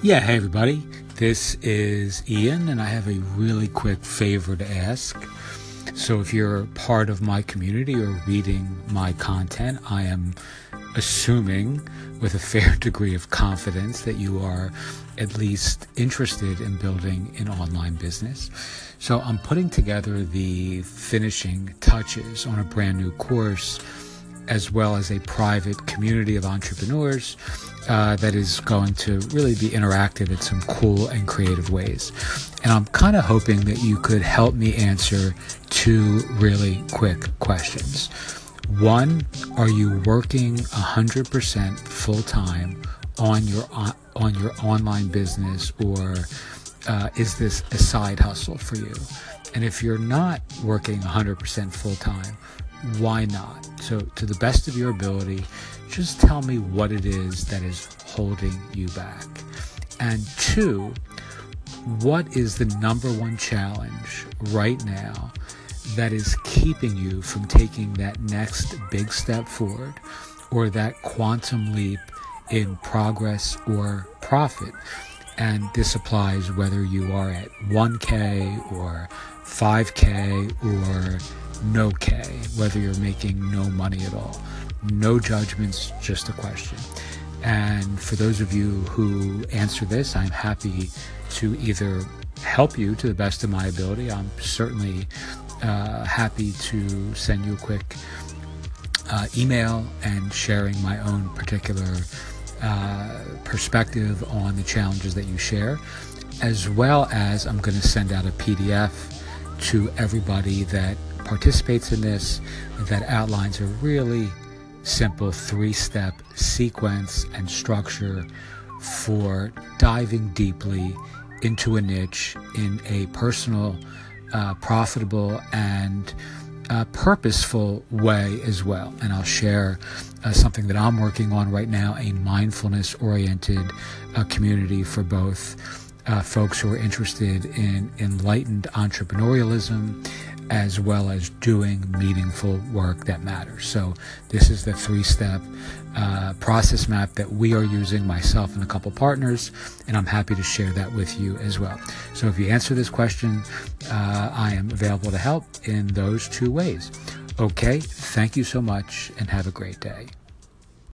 Yeah, hey everybody. This is Ian, and I have a really quick favor to ask. So, if you're part of my community or reading my content, I am assuming with a fair degree of confidence that you are at least interested in building an online business. So, I'm putting together the finishing touches on a brand new course as well as a private community of entrepreneurs uh, that is going to really be interactive in some cool and creative ways. And I'm kind of hoping that you could help me answer two really quick questions. One, are you working 100% full time on your on your online business, or uh, is this a side hustle for you? And if you're not working 100% full time, why not? So, to the best of your ability, just tell me what it is that is holding you back. And two, what is the number one challenge right now that is keeping you from taking that next big step forward or that quantum leap in progress or profit? And this applies whether you are at 1K or 5K or no K, whether you're making no money at all. No judgments, just a question. And for those of you who answer this, I'm happy to either help you to the best of my ability. I'm certainly uh, happy to send you a quick uh, email and sharing my own particular uh, perspective on the challenges that you share, as well as I'm going to send out a PDF to everybody that participates in this that outlines a really simple three step sequence and structure for diving deeply into a niche in a personal, uh, profitable, and uh, purposeful way as well. And I'll share uh, something that I'm working on right now a mindfulness oriented uh, community for both uh, folks who are interested in enlightened entrepreneurialism as well as doing meaningful work that matters. So, this is the three step uh, process map that we are using, myself and a couple partners, and I'm happy to share that with you as well. So, if you answer this question, uh, I am available to help in those two ways. Okay, thank you so much and have a great day.